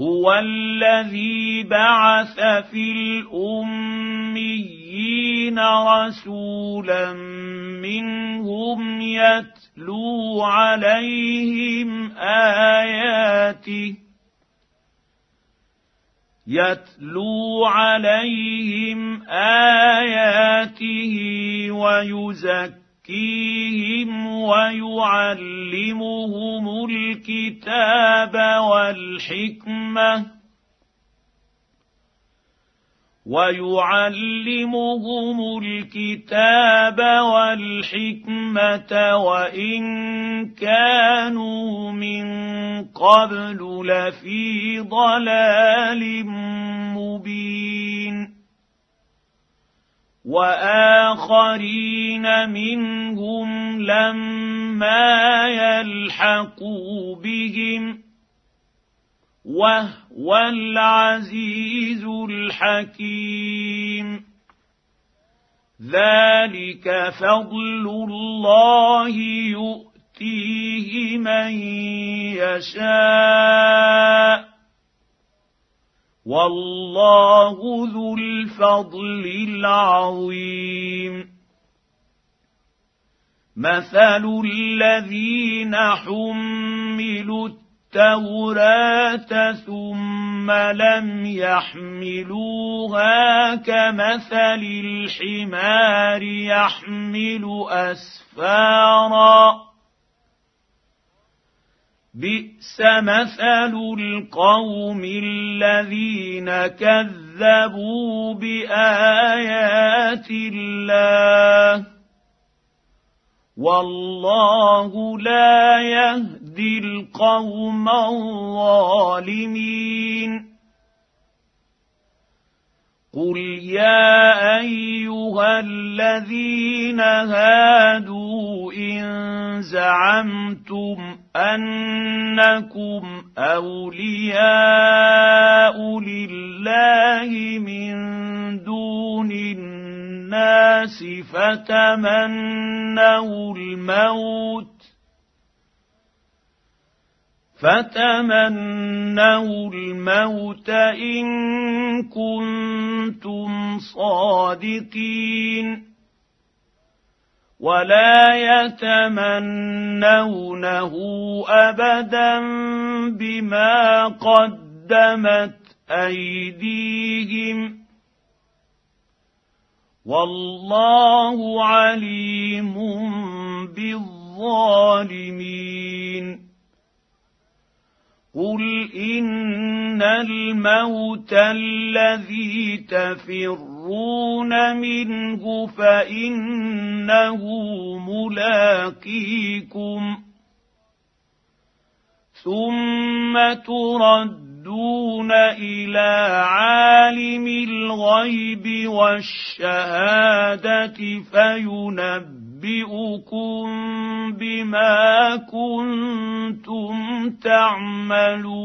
هو الذي بعث في الاميين رسولا منهم يتلو عليهم اياته يتلو عليهم اياته ويزكي يزكيهم ويعلمهم الكتاب والحكمة ويعلمهم الكتاب والحكمة وإن كانوا من قبل لفي ضلال مبين واخرين منهم لما يلحقوا بهم وهو العزيز الحكيم. ذلك فضل الله يؤتيه من يشاء. والله ذو الفضل العظيم. مثل الذين حملوا التوراة ثم لم يحملوها كمثل الحمار يحمل أسفارا. بئس مثل القوم الذين كذبوا بآيات الله. والله لا يهدي القوم الظالمين. قل يا أيها الذين هادوا إن زعمتم أنكم أولياء لله من دون الناس فتمنوا الموت فتمنوا الموت إن كنتم صادقين ولا يتمنونه أبدا بما قدمت أيديهم. والله عليم بالظالمين. قل إن الموت الذي تفرون منه فانه ملاقيكم ثم تردون إلى عالم الغيب والشهاده فينبئ انبئكم بما كنتم تعملون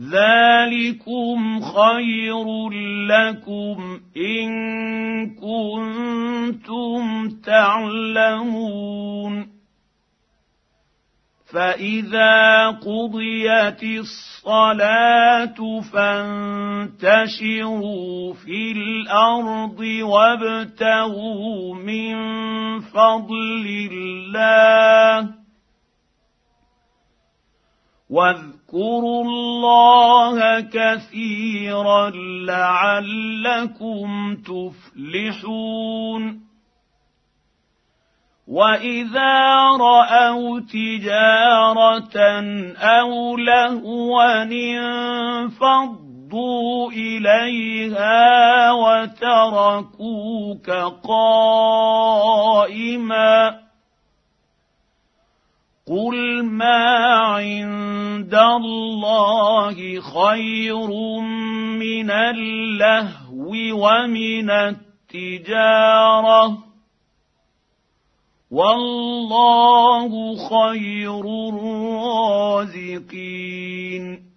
ذلكم خير لكم ان كنتم تعلمون فاذا قضيت الصلاه فانتشروا في الأرض وابتغوا من فضل الله واذكروا الله كثيرا لعلكم تفلحون. وإذا رأوا تجارة أو لهوا انفضوا إليها وتركوك قائما. قل ما الله خير من اللهو ومن التجارة. والله خير الرازقين.